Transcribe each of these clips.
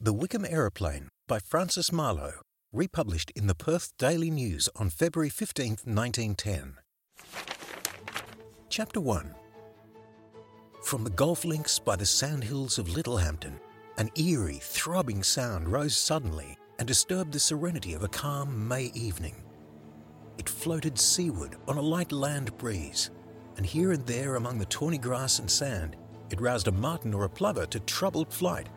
The Wickham Aeroplane by Francis Marlowe, republished in the Perth Daily News on February 15, 1910. Chapter 1 From the golf links by the sandhills of Littlehampton, an eerie, throbbing sound rose suddenly and disturbed the serenity of a calm May evening. It floated seaward on a light land breeze, and here and there among the tawny grass and sand, it roused a martin or a plover to troubled flight.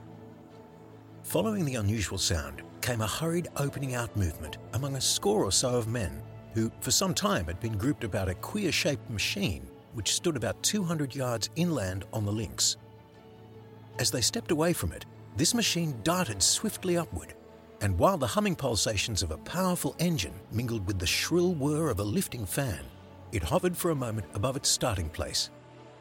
Following the unusual sound came a hurried opening out movement among a score or so of men who, for some time, had been grouped about a queer shaped machine which stood about 200 yards inland on the links. As they stepped away from it, this machine darted swiftly upward, and while the humming pulsations of a powerful engine mingled with the shrill whir of a lifting fan, it hovered for a moment above its starting place,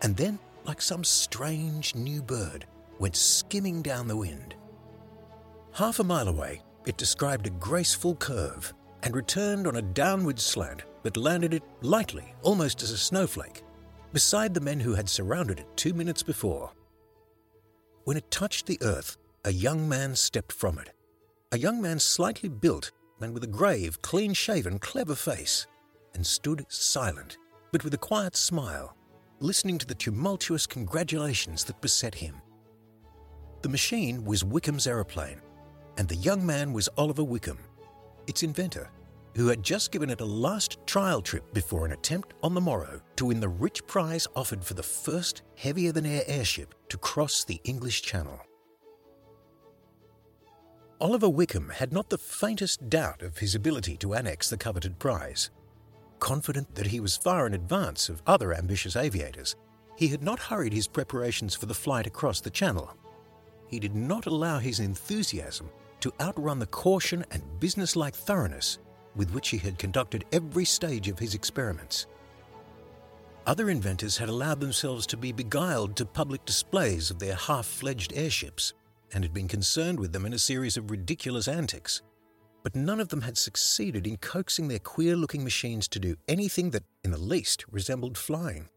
and then, like some strange new bird, went skimming down the wind. Half a mile away, it described a graceful curve and returned on a downward slant that landed it lightly, almost as a snowflake, beside the men who had surrounded it two minutes before. When it touched the earth, a young man stepped from it. A young man slightly built and with a grave, clean shaven, clever face, and stood silent, but with a quiet smile, listening to the tumultuous congratulations that beset him. The machine was Wickham's aeroplane, and the young man was Oliver Wickham, its inventor, who had just given it a last trial trip before an attempt on the morrow to win the rich prize offered for the first heavier than air airship to cross the English Channel. Oliver Wickham had not the faintest doubt of his ability to annex the coveted prize. Confident that he was far in advance of other ambitious aviators, he had not hurried his preparations for the flight across the Channel. He did not allow his enthusiasm to outrun the caution and businesslike thoroughness with which he had conducted every stage of his experiments. Other inventors had allowed themselves to be beguiled to public displays of their half fledged airships and had been concerned with them in a series of ridiculous antics, but none of them had succeeded in coaxing their queer looking machines to do anything that, in the least, resembled flying.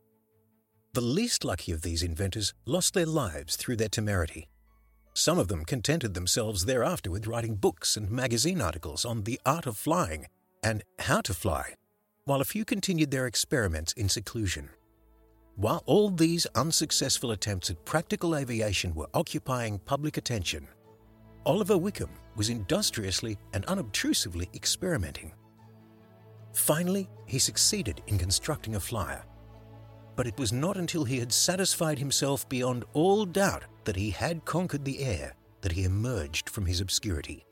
The least lucky of these inventors lost their lives through their temerity. Some of them contented themselves thereafter with writing books and magazine articles on the art of flying and how to fly, while a few continued their experiments in seclusion. While all these unsuccessful attempts at practical aviation were occupying public attention, Oliver Wickham was industriously and unobtrusively experimenting. Finally, he succeeded in constructing a flyer. But it was not until he had satisfied himself beyond all doubt that he had conquered the air that he emerged from his obscurity.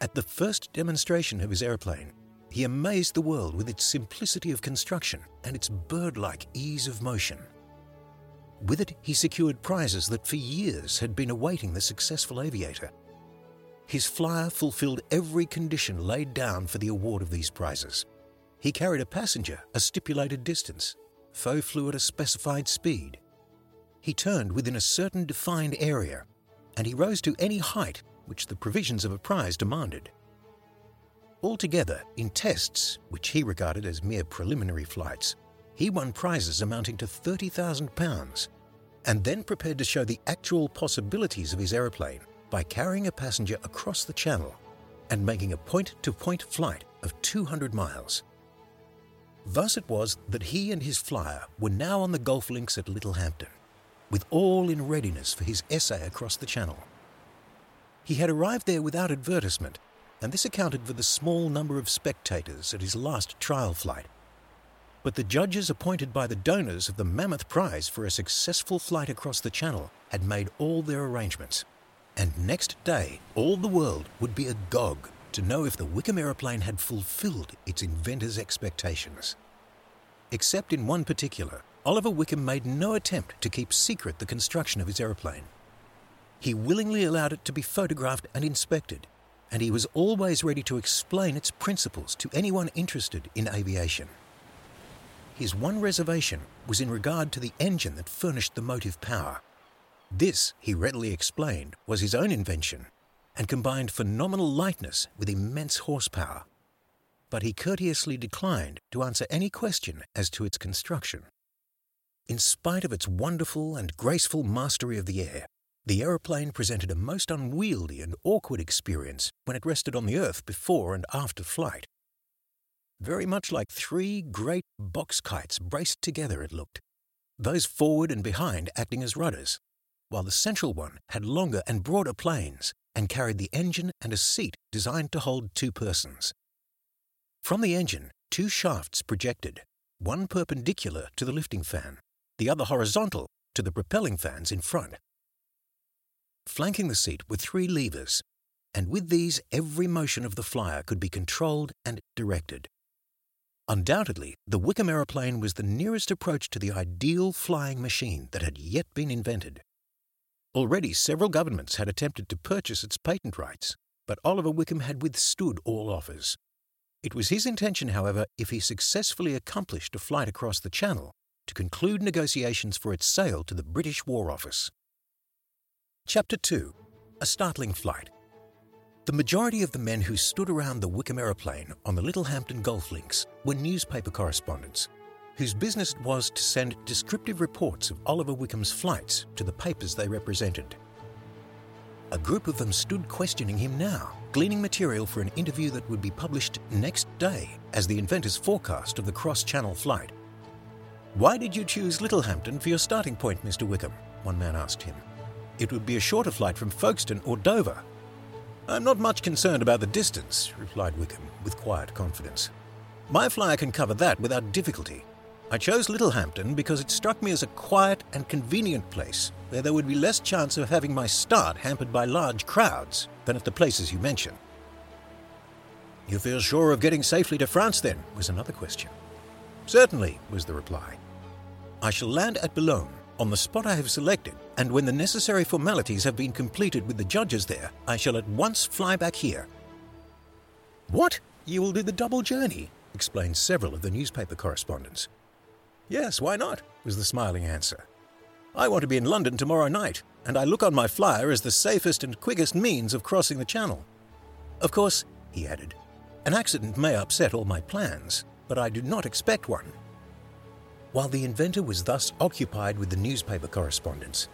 At the first demonstration of his airplane, he amazed the world with its simplicity of construction and its bird like ease of motion. With it, he secured prizes that for years had been awaiting the successful aviator. His flyer fulfilled every condition laid down for the award of these prizes. He carried a passenger a stipulated distance, foe flew at a specified speed. He turned within a certain defined area, and he rose to any height which the provisions of a prize demanded. Altogether, in tests, which he regarded as mere preliminary flights, he won prizes amounting to £30,000 and then prepared to show the actual possibilities of his aeroplane by carrying a passenger across the channel and making a point to point flight of 200 miles. Thus it was that he and his flyer were now on the golf links at Littlehampton, with all in readiness for his essay across the channel. He had arrived there without advertisement, and this accounted for the small number of spectators at his last trial flight. But the judges appointed by the donors of the Mammoth Prize for a successful flight across the Channel had made all their arrangements. And next day, all the world would be agog to know if the Wickham aeroplane had fulfilled its inventor's expectations. Except in one particular, Oliver Wickham made no attempt to keep secret the construction of his aeroplane. He willingly allowed it to be photographed and inspected, and he was always ready to explain its principles to anyone interested in aviation. His one reservation was in regard to the engine that furnished the motive power. This, he readily explained, was his own invention and combined phenomenal lightness with immense horsepower. But he courteously declined to answer any question as to its construction. In spite of its wonderful and graceful mastery of the air, the aeroplane presented a most unwieldy and awkward experience when it rested on the Earth before and after flight. Very much like three great box kites braced together, it looked, those forward and behind acting as rudders, while the central one had longer and broader planes and carried the engine and a seat designed to hold two persons. From the engine, two shafts projected, one perpendicular to the lifting fan, the other horizontal to the propelling fans in front. Flanking the seat were three levers, and with these every motion of the flyer could be controlled and directed. Undoubtedly, the Wickham aeroplane was the nearest approach to the ideal flying machine that had yet been invented. Already several governments had attempted to purchase its patent rights, but Oliver Wickham had withstood all offers. It was his intention, however, if he successfully accomplished a flight across the Channel, to conclude negotiations for its sale to the British War Office. Chapter 2 A Startling Flight the majority of the men who stood around the Wickham aeroplane on the Littlehampton golf links were newspaper correspondents, whose business it was to send descriptive reports of Oliver Wickham's flights to the papers they represented. A group of them stood questioning him now, gleaning material for an interview that would be published next day as the inventor's forecast of the cross channel flight. Why did you choose Littlehampton for your starting point, Mr. Wickham? One man asked him. It would be a shorter flight from Folkestone or Dover, I'm not much concerned about the distance, replied Wickham with quiet confidence. My flyer can cover that without difficulty. I chose Littlehampton because it struck me as a quiet and convenient place where there would be less chance of having my start hampered by large crowds than at the places you mention. You feel sure of getting safely to France, then? was another question. Certainly, was the reply. I shall land at Boulogne on the spot I have selected, and when the necessary formalities have been completed with the judges there, I shall at once fly back here. What? You will do the double journey? explained several of the newspaper correspondents. Yes, why not? was the smiling answer. I want to be in London tomorrow night, and I look on my flyer as the safest and quickest means of crossing the Channel. Of course, he added, an accident may upset all my plans, but I do not expect one. While the inventor was thus occupied with the newspaper correspondence,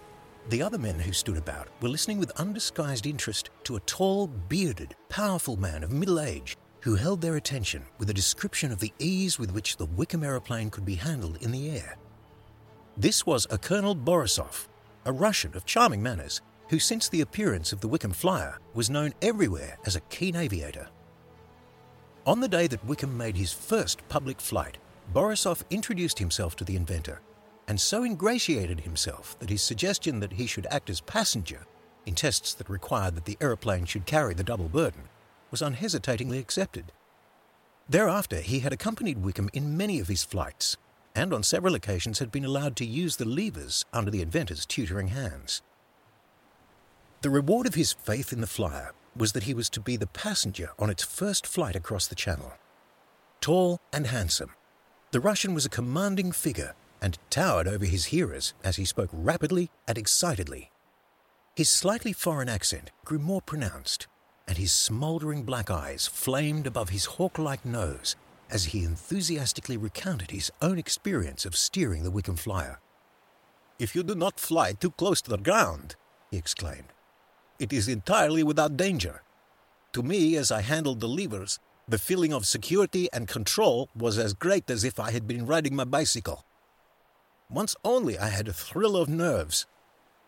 the other men who stood about were listening with undisguised interest to a tall, bearded, powerful man of middle age who held their attention with a description of the ease with which the Wickham aeroplane could be handled in the air. This was a Colonel Borisov, a Russian of charming manners, who since the appearance of the Wickham Flyer was known everywhere as a keen aviator. On the day that Wickham made his first public flight, Borisov introduced himself to the inventor and so ingratiated himself that his suggestion that he should act as passenger in tests that required that the aeroplane should carry the double burden was unhesitatingly accepted. Thereafter, he had accompanied Wickham in many of his flights and on several occasions had been allowed to use the levers under the inventor's tutoring hands. The reward of his faith in the flyer was that he was to be the passenger on its first flight across the Channel. Tall and handsome, the Russian was a commanding figure and towered over his hearers as he spoke rapidly and excitedly. His slightly foreign accent grew more pronounced, and his smouldering black eyes flamed above his hawk like nose as he enthusiastically recounted his own experience of steering the Wickham Flyer. If you do not fly too close to the ground, he exclaimed, it is entirely without danger. To me, as I handled the levers, the feeling of security and control was as great as if I had been riding my bicycle. Once only I had a thrill of nerves.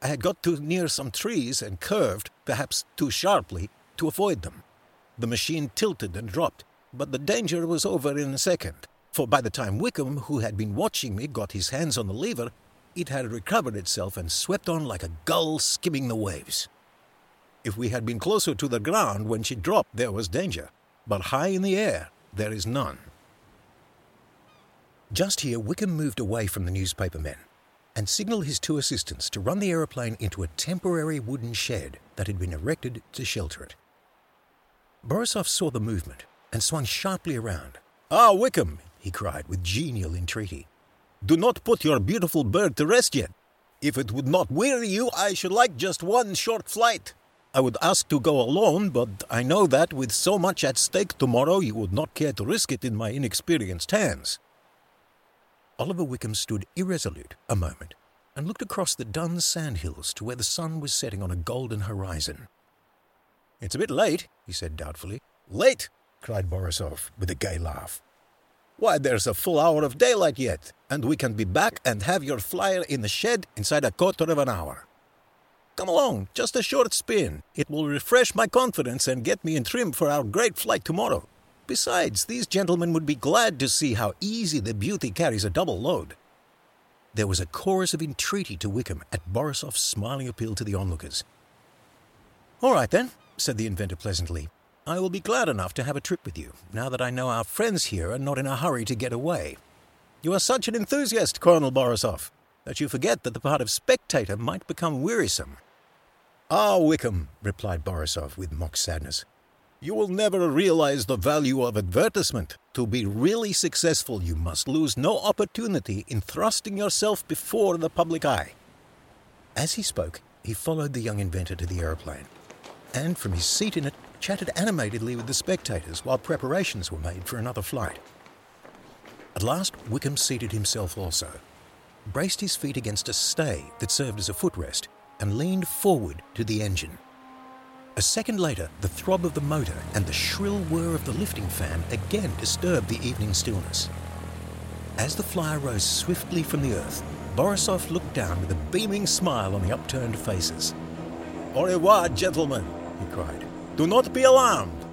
I had got too near some trees and curved, perhaps too sharply, to avoid them. The machine tilted and dropped, but the danger was over in a second, for by the time Wickham, who had been watching me, got his hands on the lever, it had recovered itself and swept on like a gull skimming the waves. If we had been closer to the ground when she dropped, there was danger but high in the air there is none. Just here, Wickham moved away from the newspaper men and signaled his two assistants to run the aeroplane into a temporary wooden shed that had been erected to shelter it. Borisov saw the movement and swung sharply around. Ah, Wickham, he cried with genial entreaty, do not put your beautiful bird to rest yet. If it would not weary you, I should like just one short flight. I would ask to go alone, but I know that with so much at stake tomorrow, you would not care to risk it in my inexperienced hands. Oliver Wickham stood irresolute a moment, and looked across the dun sandhills to where the sun was setting on a golden horizon. It's a bit late, he said doubtfully. Late? cried Borisov with a gay laugh. Why, there's a full hour of daylight yet, and we can be back and have your flyer in the shed inside a quarter of an hour. Come along, just a short spin. It will refresh my confidence and get me in trim for our great flight tomorrow. Besides, these gentlemen would be glad to see how easy the beauty carries a double load. There was a chorus of entreaty to Wickham at Borisov's smiling appeal to the onlookers. All right, then, said the inventor pleasantly. I will be glad enough to have a trip with you, now that I know our friends here are not in a hurry to get away. You are such an enthusiast, Colonel Borisov, that you forget that the part of spectator might become wearisome. Ah, Wickham, replied Borisov with mock sadness, you will never realize the value of advertisement. To be really successful, you must lose no opportunity in thrusting yourself before the public eye. As he spoke, he followed the young inventor to the aeroplane, and from his seat in it, chatted animatedly with the spectators while preparations were made for another flight. At last, Wickham seated himself also, braced his feet against a stay that served as a footrest, and leaned forward to the engine. A second later, the throb of the motor and the shrill whir of the lifting fan again disturbed the evening stillness. As the flyer rose swiftly from the earth, Borisov looked down with a beaming smile on the upturned faces. Au revoir, gentlemen, he cried. Do not be alarmed.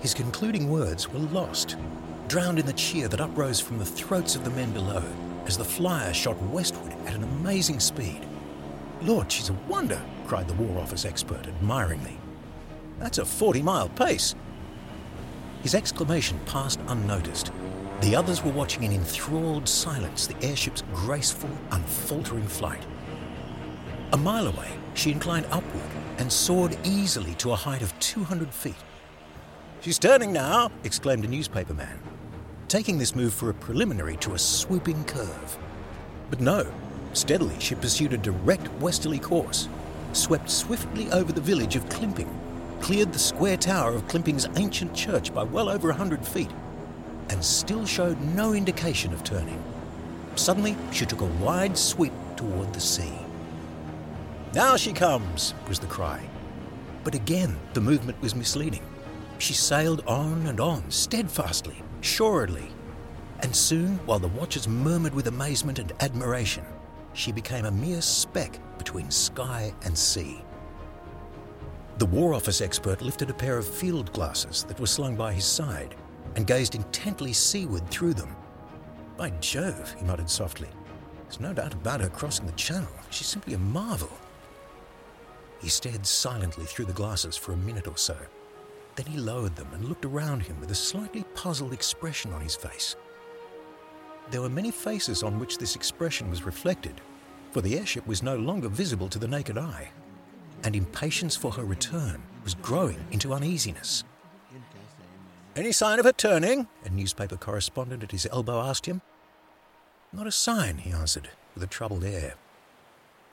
His concluding words were lost, drowned in the cheer that uprose from the throats of the men below as the flyer shot westward at an amazing speed. Lord, she's a wonder, cried the War Office expert admiringly. That's a 40 mile pace. His exclamation passed unnoticed. The others were watching in enthralled silence the airship's graceful, unfaltering flight. A mile away, she inclined upward and soared easily to a height of 200 feet. She's turning now, exclaimed a newspaper man, taking this move for a preliminary to a swooping curve. But no, steadily she pursued a direct westerly course, swept swiftly over the village of Climping, cleared the square tower of Climping's ancient church by well over a hundred feet, and still showed no indication of turning. Suddenly, she took a wide sweep toward the sea. Now she comes, was the cry. But again, the movement was misleading. She sailed on and on, steadfastly, suredly. And soon, while the watchers murmured with amazement and admiration, she became a mere speck between sky and sea. The War Office expert lifted a pair of field glasses that were slung by his side and gazed intently seaward through them. By Jove, he muttered softly. There's no doubt about her crossing the channel. She's simply a marvel. He stared silently through the glasses for a minute or so. Then he lowered them and looked around him with a slightly puzzled expression on his face. There were many faces on which this expression was reflected, for the airship was no longer visible to the naked eye, and impatience for her return was growing into uneasiness. Any sign of her turning? A newspaper correspondent at his elbow asked him. Not a sign, he answered, with a troubled air.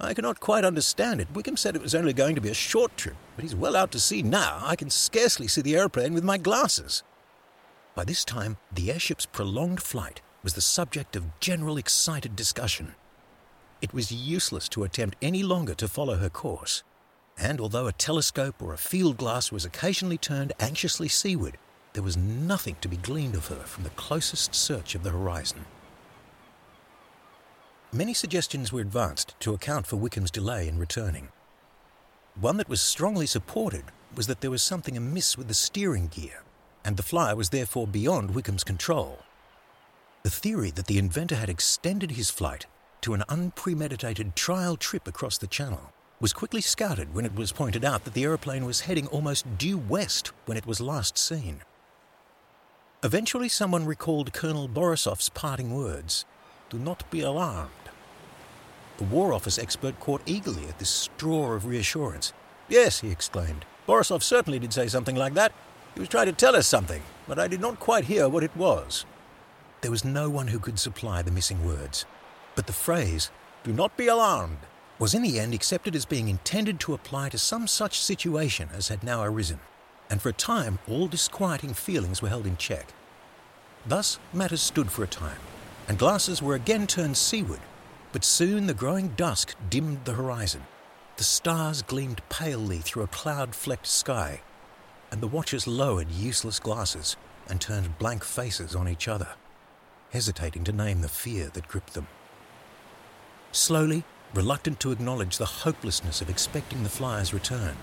I cannot quite understand it. Wickham said it was only going to be a short trip, but he's well out to sea now. I can scarcely see the aeroplane with my glasses. By this time, the airship's prolonged flight was the subject of general excited discussion. It was useless to attempt any longer to follow her course, and although a telescope or a field glass was occasionally turned anxiously seaward, there was nothing to be gleaned of her from the closest search of the horizon. Many suggestions were advanced to account for Wickham's delay in returning. One that was strongly supported was that there was something amiss with the steering gear, and the flyer was therefore beyond Wickham's control. The theory that the inventor had extended his flight to an unpremeditated trial trip across the channel was quickly scouted when it was pointed out that the aeroplane was heading almost due west when it was last seen. Eventually, someone recalled Colonel Borisov's parting words Do not be alarmed. The War Office expert caught eagerly at this straw of reassurance. Yes, he exclaimed. Borisov certainly did say something like that. He was trying to tell us something, but I did not quite hear what it was. There was no one who could supply the missing words. But the phrase, do not be alarmed, was in the end accepted as being intended to apply to some such situation as had now arisen, and for a time all disquieting feelings were held in check. Thus matters stood for a time, and glasses were again turned seaward But soon the growing dusk dimmed the horizon. The stars gleamed palely through a cloud flecked sky, and the watchers lowered useless glasses and turned blank faces on each other, hesitating to name the fear that gripped them. Slowly, reluctant to acknowledge the hopelessness of expecting the flyer's return,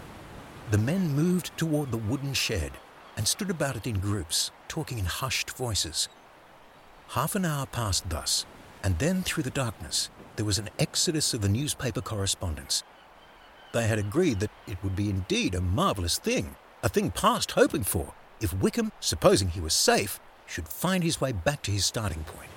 the men moved toward the wooden shed and stood about it in groups, talking in hushed voices. Half an hour passed thus, and then through the darkness there was an exodus of the newspaper correspondents. They had agreed that it would be indeed a marvellous thing, a thing past hoping for, if Wickham, supposing he was safe, should find his way back to his starting point.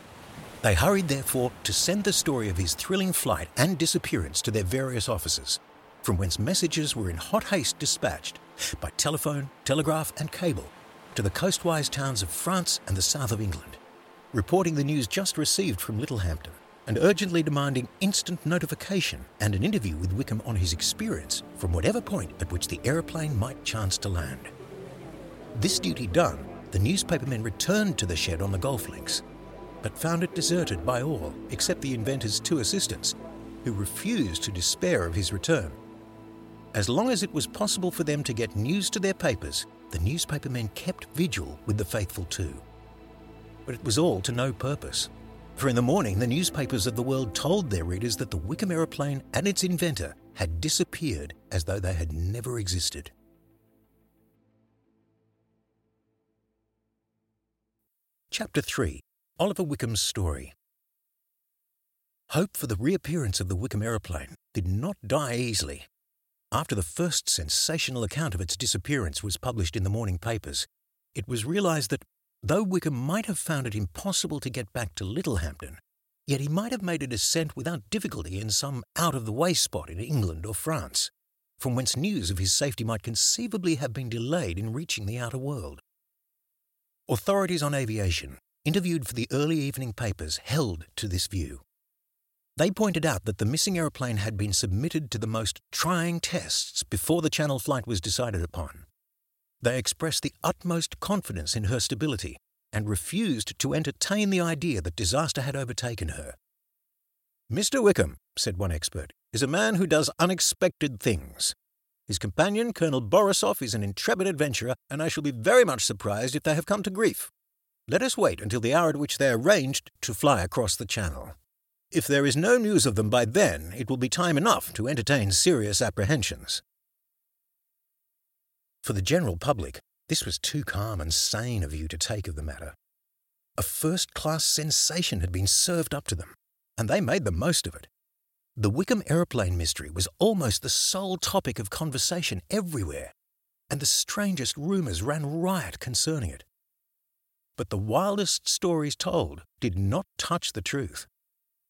They hurried, therefore, to send the story of his thrilling flight and disappearance to their various offices, from whence messages were in hot haste dispatched by telephone, telegraph, and cable to the coastwise towns of France and the south of England, reporting the news just received from Littlehampton and urgently demanding instant notification and an interview with Wickham on his experience from whatever point at which the aeroplane might chance to land. This duty done, the newspapermen returned to the shed on the golf links, but found it deserted by all except the inventor's two assistants, who refused to despair of his return. As long as it was possible for them to get news to their papers, the newspapermen kept vigil with the faithful two. But it was all to no purpose. For in the morning, the newspapers of the world told their readers that the Wickham aeroplane and its inventor had disappeared as though they had never existed. Chapter 3 Oliver Wickham's Story Hope for the reappearance of the Wickham aeroplane did not die easily. After the first sensational account of its disappearance was published in the morning papers, it was realized that though Wickham might have found it impossible to get back to Littlehampton, yet he might have made a descent without difficulty in some out of the way spot in England or France, from whence news of his safety might conceivably have been delayed in reaching the outer world. Authorities on aviation, interviewed for the early evening papers, held to this view. They pointed out that the missing aeroplane had been submitted to the most trying tests before the Channel flight was decided upon. They expressed the utmost confidence in her stability and refused to entertain the idea that disaster had overtaken her. Mr. Wickham, said one expert, is a man who does unexpected things. His companion, Colonel Borisoff, is an intrepid adventurer, and I shall be very much surprised if they have come to grief. Let us wait until the hour at which they are arranged to fly across the Channel. If there is no news of them by then, it will be time enough to entertain serious apprehensions. For the general public, this was too calm and sane a view to take of the matter. A first class sensation had been served up to them, and they made the most of it. The Wickham aeroplane mystery was almost the sole topic of conversation everywhere, and the strangest rumours ran riot concerning it. But the wildest stories told did not touch the truth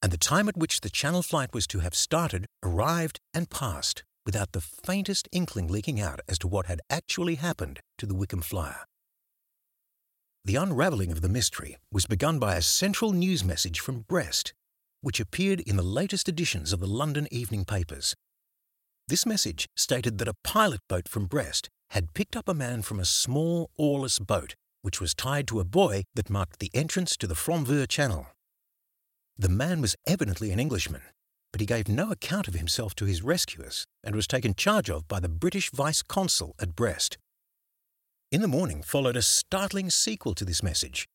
and the time at which the Channel flight was to have started arrived and passed without the faintest inkling leaking out as to what had actually happened to the Wickham flyer. The unravelling of the mystery was begun by a central news message from Brest, which appeared in the latest editions of the London evening papers. This message stated that a pilot boat from Brest had picked up a man from a small oarless boat which was tied to a buoy that marked the entrance to the Fromveur Channel. The man was evidently an Englishman, but he gave no account of himself to his rescuers and was taken charge of by the British Vice Consul at Brest. In the morning followed a startling sequel to this message.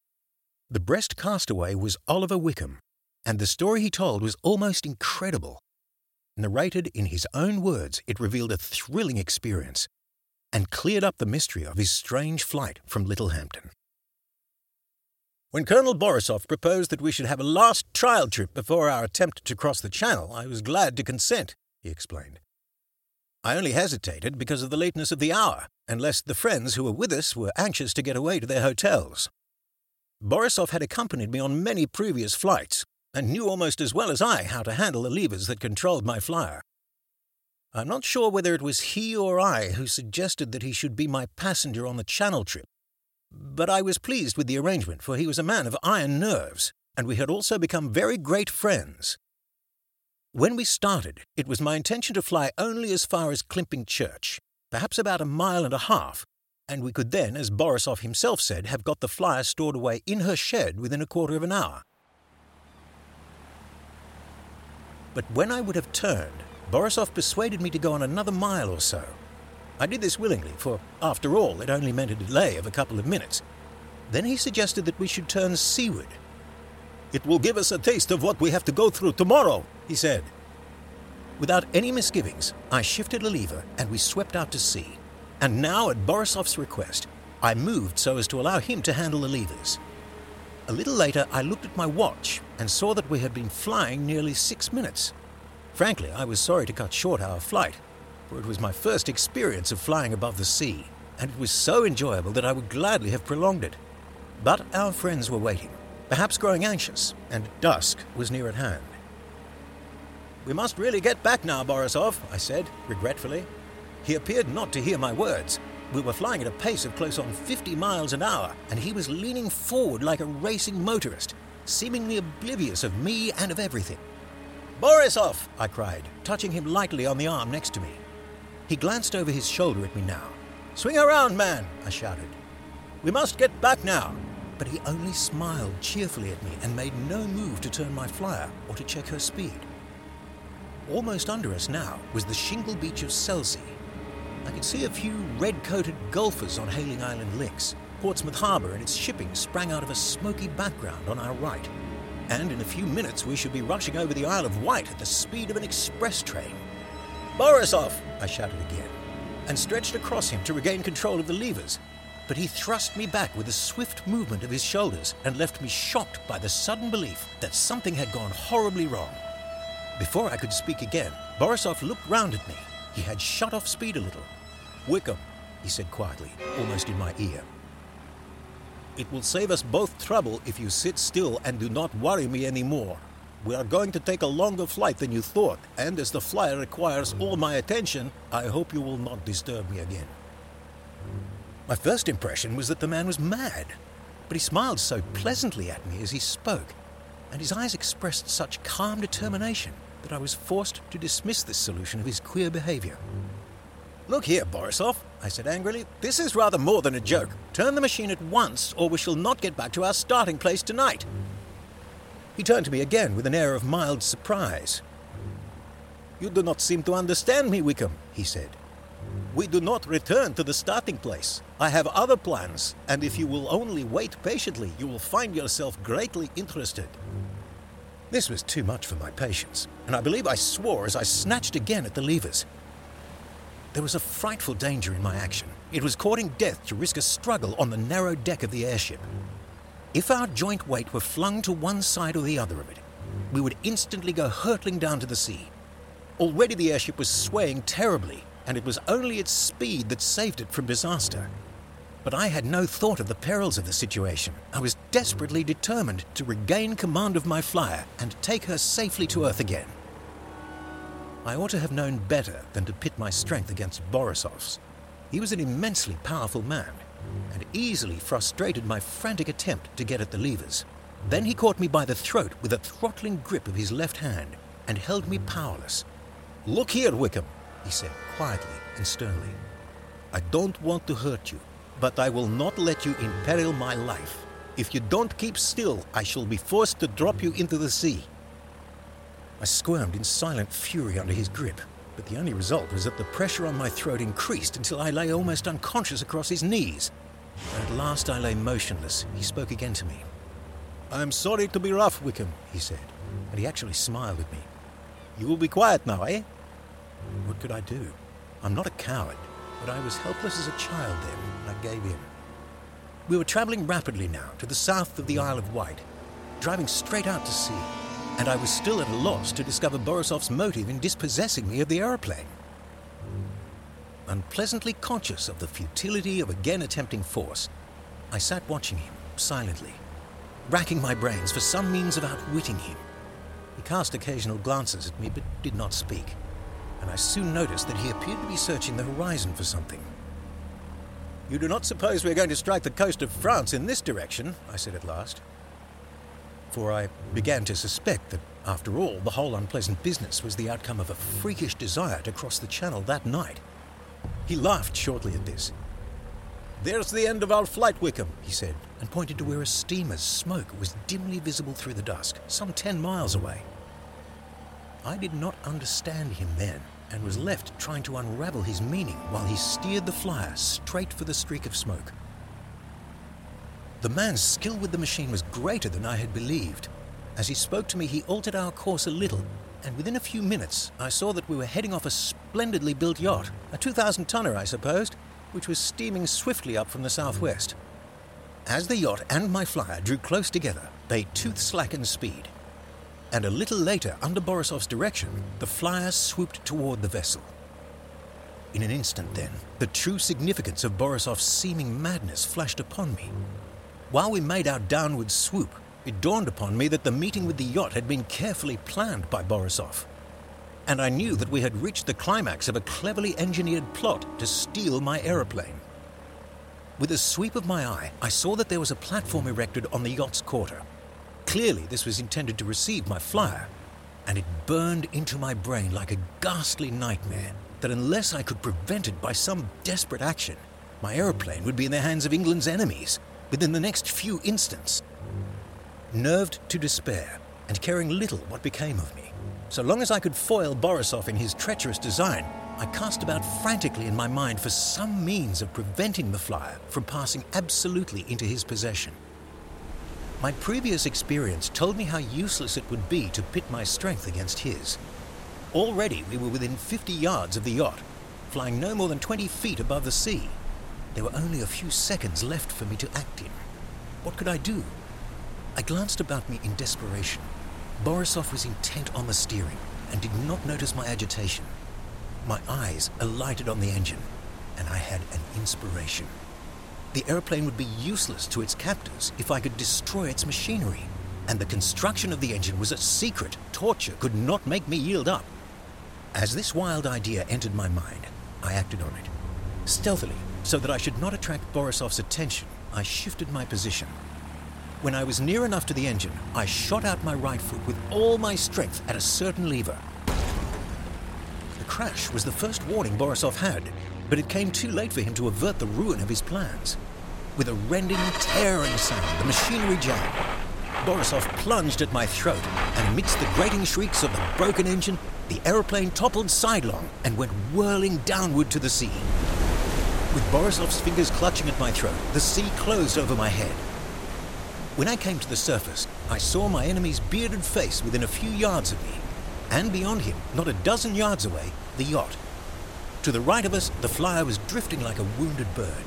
The Brest castaway was Oliver Wickham, and the story he told was almost incredible. Narrated in his own words, it revealed a thrilling experience and cleared up the mystery of his strange flight from Littlehampton. When Colonel Borisoff proposed that we should have a last trial trip before our attempt to cross the Channel, I was glad to consent, he explained. I only hesitated because of the lateness of the hour, and lest the friends who were with us were anxious to get away to their hotels. Borisoff had accompanied me on many previous flights, and knew almost as well as I how to handle the levers that controlled my flyer. I'm not sure whether it was he or I who suggested that he should be my passenger on the Channel trip, but I was pleased with the arrangement, for he was a man of iron nerves, and we had also become very great friends. When we started, it was my intention to fly only as far as Climping Church, perhaps about a mile and a half, and we could then, as Borisov himself said, have got the flyer stored away in her shed within a quarter of an hour. But when I would have turned, Borisov persuaded me to go on another mile or so. I did this willingly, for after all, it only meant a delay of a couple of minutes. Then he suggested that we should turn seaward. It will give us a taste of what we have to go through tomorrow, he said. Without any misgivings, I shifted a lever and we swept out to sea. And now, at Borisov's request, I moved so as to allow him to handle the levers. A little later, I looked at my watch and saw that we had been flying nearly six minutes. Frankly, I was sorry to cut short our flight, for it was my first experience of flying above the sea, and it was so enjoyable that I would gladly have prolonged it. But our friends were waiting, perhaps growing anxious, and dusk was near at hand. We must really get back now, Borisov, I said, regretfully. He appeared not to hear my words. We were flying at a pace of close on 50 miles an hour, and he was leaning forward like a racing motorist, seemingly oblivious of me and of everything. Borisov, I cried, touching him lightly on the arm next to me. He glanced over his shoulder at me now. Swing around, man, I shouted. We must get back now. But he only smiled cheerfully at me and made no move to turn my flyer or to check her speed. Almost under us now was the shingle beach of Selsey. I could see a few red coated golfers on Hayling Island links. Portsmouth Harbour and its shipping sprang out of a smoky background on our right. And in a few minutes we should be rushing over the Isle of Wight at the speed of an express train. Borisov! I shouted again, and stretched across him to regain control of the levers. But he thrust me back with a swift movement of his shoulders and left me shocked by the sudden belief that something had gone horribly wrong. Before I could speak again, Borisov looked round at me. He had shut off speed a little. Wickham, he said quietly, almost in my ear. It will save us both trouble if you sit still and do not worry me any more. We are going to take a longer flight than you thought, and as the flyer requires all my attention, I hope you will not disturb me again. My first impression was that the man was mad, but he smiled so pleasantly at me as he spoke, and his eyes expressed such calm determination that I was forced to dismiss this solution of his queer behavior. Look here, Borisov, I said angrily. This is rather more than a joke. Turn the machine at once, or we shall not get back to our starting place tonight. He turned to me again with an air of mild surprise. You do not seem to understand me, Wickham, he said. We do not return to the starting place. I have other plans, and if you will only wait patiently, you will find yourself greatly interested. This was too much for my patience, and I believe I swore as I snatched again at the levers. There was a frightful danger in my action. It was courting death to risk a struggle on the narrow deck of the airship. If our joint weight were flung to one side or the other of it, we would instantly go hurtling down to the sea. Already the airship was swaying terribly, and it was only its speed that saved it from disaster. But I had no thought of the perils of the situation. I was desperately determined to regain command of my flyer and take her safely to Earth again. I ought to have known better than to pit my strength against Borisov's. He was an immensely powerful man, and easily frustrated my frantic attempt to get at the levers. Then he caught me by the throat with a throttling grip of his left hand and held me powerless. Look here, Wickham, he said quietly and sternly. I don't want to hurt you, but I will not let you imperil my life. If you don't keep still, I shall be forced to drop you into the sea. I squirmed in silent fury under his grip, but the only result was that the pressure on my throat increased until I lay almost unconscious across his knees. At last I lay motionless. He spoke again to me. I'm sorry to be rough, Wickham, he said, and he actually smiled at me. You will be quiet now, eh? What could I do? I'm not a coward, but I was helpless as a child then, and I gave in. We were traveling rapidly now to the south of the Isle of Wight, driving straight out to sea and I was still at a loss to discover Borisov's motive in dispossessing me of the aeroplane. Unpleasantly conscious of the futility of again attempting force, I sat watching him silently, racking my brains for some means of outwitting him. He cast occasional glances at me but did not speak, and I soon noticed that he appeared to be searching the horizon for something. You do not suppose we are going to strike the coast of France in this direction? I said at last for I began to suspect that, after all, the whole unpleasant business was the outcome of a freakish desire to cross the Channel that night. He laughed shortly at this. There's the end of our flight, Wickham, he said, and pointed to where a steamer's smoke was dimly visible through the dusk, some ten miles away. I did not understand him then and was left trying to unravel his meaning while he steered the flyer straight for the streak of smoke. The man's skill with the machine was greater than I had believed. As he spoke to me, he altered our course a little, and within a few minutes I saw that we were heading off a splendidly built yacht, a 2,000 tonner, I supposed, which was steaming swiftly up from the southwest. As the yacht and my flyer drew close together, they tooth slackened speed. And a little later, under Borisov's direction, the flyer swooped toward the vessel. In an instant, then, the true significance of Borisov's seeming madness flashed upon me. While we made our downward swoop, it dawned upon me that the meeting with the yacht had been carefully planned by Borisov. And I knew that we had reached the climax of a cleverly engineered plot to steal my aeroplane. With a sweep of my eye, I saw that there was a platform erected on the yacht's quarter. Clearly, this was intended to receive my flyer, and it burned into my brain like a ghastly nightmare that unless I could prevent it by some desperate action, my aeroplane would be in the hands of England's enemies within the next few instants. Nerved to despair, and caring little what became of me, so long as I could foil Borisov in his treacherous design, I cast about frantically in my mind for some means of preventing the flyer from passing absolutely into his possession. My previous experience told me how useless it would be to pit my strength against his. Already we were within 50 yards of the yacht, flying no more than 20 feet above the sea. There were only a few seconds left for me to act in. What could I do? I glanced about me in desperation. Borisov was intent on the steering and did not notice my agitation. My eyes alighted on the engine, and I had an inspiration. The airplane would be useless to its captors if I could destroy its machinery, and the construction of the engine was a secret torture could not make me yield up. As this wild idea entered my mind, I acted on it. Stealthily, so that I should not attract Borisov's attention, I shifted my position. When I was near enough to the engine, I shot out my right foot with all my strength at a certain lever. The crash was the first warning Borisov had, but it came too late for him to avert the ruin of his plans. With a rending, tearing sound, the machinery jammed. Borisov plunged at my throat, and amidst the grating shrieks of the broken engine, the aeroplane toppled sidelong and went whirling downward to the sea. With Borisov's fingers clutching at my throat, the sea closed over my head. When I came to the surface, I saw my enemy's bearded face within a few yards of me, and beyond him, not a dozen yards away, the yacht. To the right of us, the flyer was drifting like a wounded bird.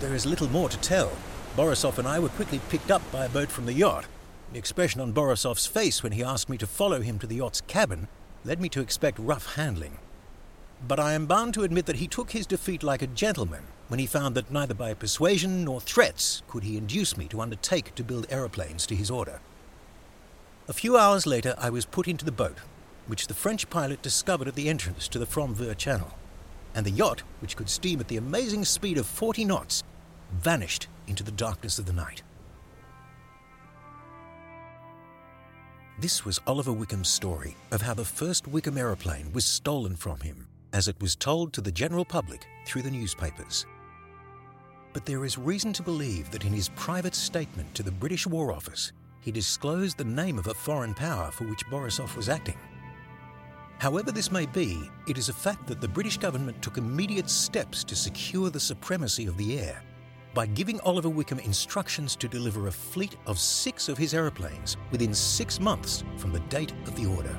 There is little more to tell. Borisov and I were quickly picked up by a boat from the yacht. The expression on Borisov's face when he asked me to follow him to the yacht's cabin led me to expect rough handling. But I am bound to admit that he took his defeat like a gentleman when he found that neither by persuasion nor threats could he induce me to undertake to build aeroplanes to his order. A few hours later, I was put into the boat which the French pilot discovered at the entrance to the Fromveur Channel, and the yacht, which could steam at the amazing speed of 40 knots, vanished into the darkness of the night. This was Oliver Wickham's story of how the first Wickham aeroplane was stolen from him, as it was told to the general public through the newspapers. But there is reason to believe that in his private statement to the British War Office, he disclosed the name of a foreign power for which Borisov was acting. However, this may be, it is a fact that the British government took immediate steps to secure the supremacy of the air by giving Oliver Wickham instructions to deliver a fleet of six of his aeroplanes within six months from the date of the order.